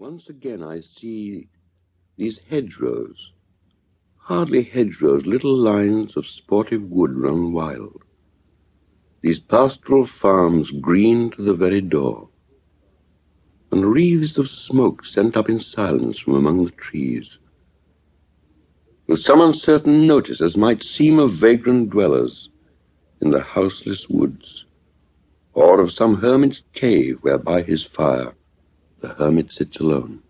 Once again I see these hedgerows, hardly hedgerows, little lines of sportive wood run wild. These pastoral farms green to the very door, and wreaths of smoke sent up in silence from among the trees. With some uncertain notice, as might seem of vagrant dwellers in the houseless woods, or of some hermit's cave where by his fire the hermit sits alone.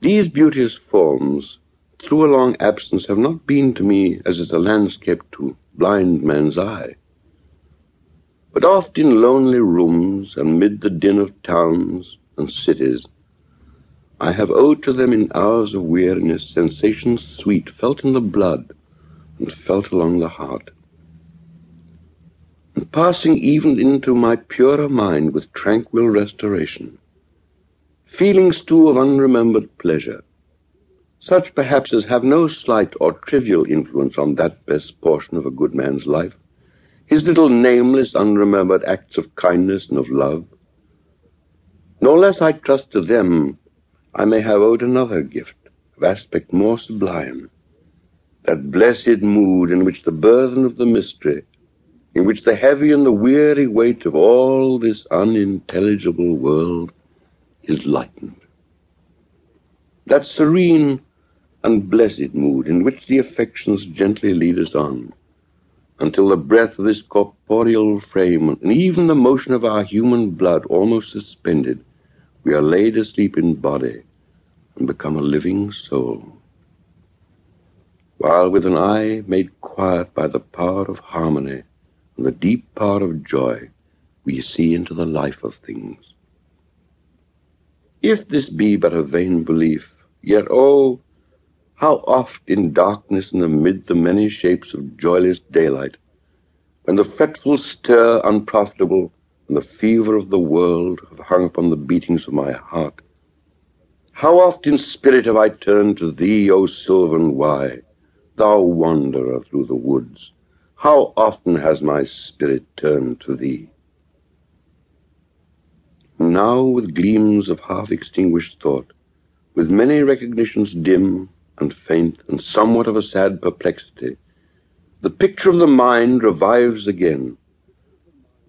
These beauteous forms, through a long absence, have not been to me as is a landscape to blind man's eye. But oft in lonely rooms, and mid the din of towns and cities, I have owed to them in hours of weariness sensations sweet, felt in the blood and felt along the heart passing even into my purer mind with tranquil restoration. Feelings too of unremembered pleasure, such perhaps as have no slight or trivial influence on that best portion of a good man's life, his little nameless, unremembered acts of kindness and of love. No less I trust to them I may have owed another gift of aspect more sublime, that blessed mood in which the burthen of the mystery in which the heavy and the weary weight of all this unintelligible world is lightened. That serene and blessed mood in which the affections gently lead us on, until the breath of this corporeal frame and even the motion of our human blood almost suspended, we are laid asleep in body and become a living soul. While with an eye made quiet by the power of harmony, from the deep power of joy, we see into the life of things. If this be but a vain belief, yet oh, how oft in darkness and amid the many shapes of joyless daylight, when the fretful stir unprofitable and the fever of the world have hung upon the beatings of my heart, how oft in spirit have I turned to thee, O sylvan Wye, thou wanderer through the woods, how often has my spirit turned to thee? Now, with gleams of half extinguished thought, with many recognitions dim and faint and somewhat of a sad perplexity, the picture of the mind revives again,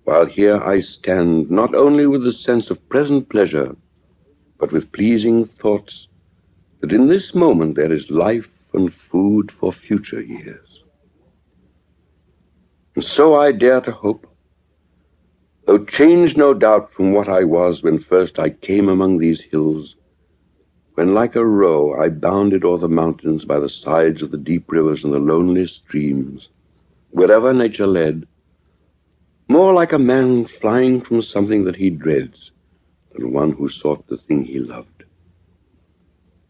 while here I stand not only with the sense of present pleasure, but with pleasing thoughts that in this moment there is life and food for future years. And so I dare to hope, though changed no doubt from what I was when first I came among these hills, when like a roe I bounded o'er the mountains by the sides of the deep rivers and the lonely streams, wherever nature led, more like a man flying from something that he dreads than one who sought the thing he loved.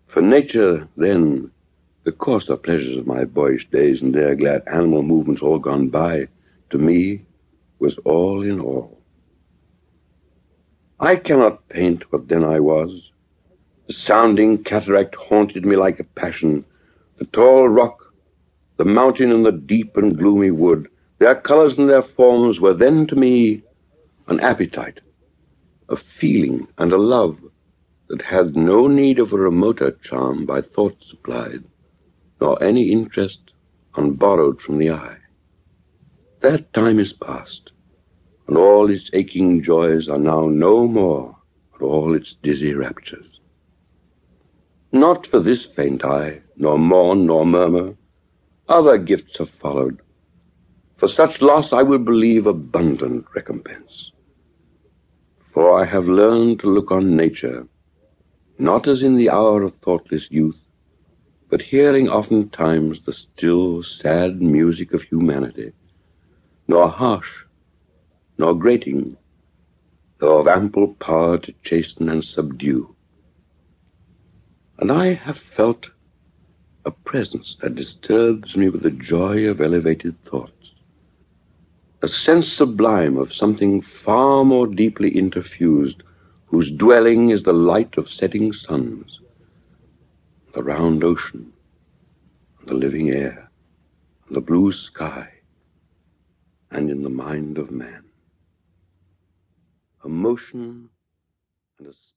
For nature, then, the coarser pleasures of my boyish days and their glad animal movements all gone by, to me, was all in all. I cannot paint what then I was. The sounding cataract haunted me like a passion. The tall rock, the mountain and the deep and gloomy wood, their colors and their forms were then to me an appetite, a feeling and a love that had no need of a remoter charm by thought supplied nor any interest unborrowed from the I. That time is past, and all its aching joys are now no more, but all its dizzy raptures. Not for this faint eye, nor mourn, nor murmur, other gifts have followed. For such loss I will believe abundant recompense. For I have learned to look on nature, not as in the hour of thoughtless youth, but hearing oftentimes the still, sad music of humanity, nor harsh, nor grating, though of ample power to chasten and subdue. And I have felt a presence that disturbs me with the joy of elevated thoughts, a sense sublime of something far more deeply interfused, whose dwelling is the light of setting suns the round ocean, and the living air, and the blue sky, and in the mind of man. A motion and a spirit.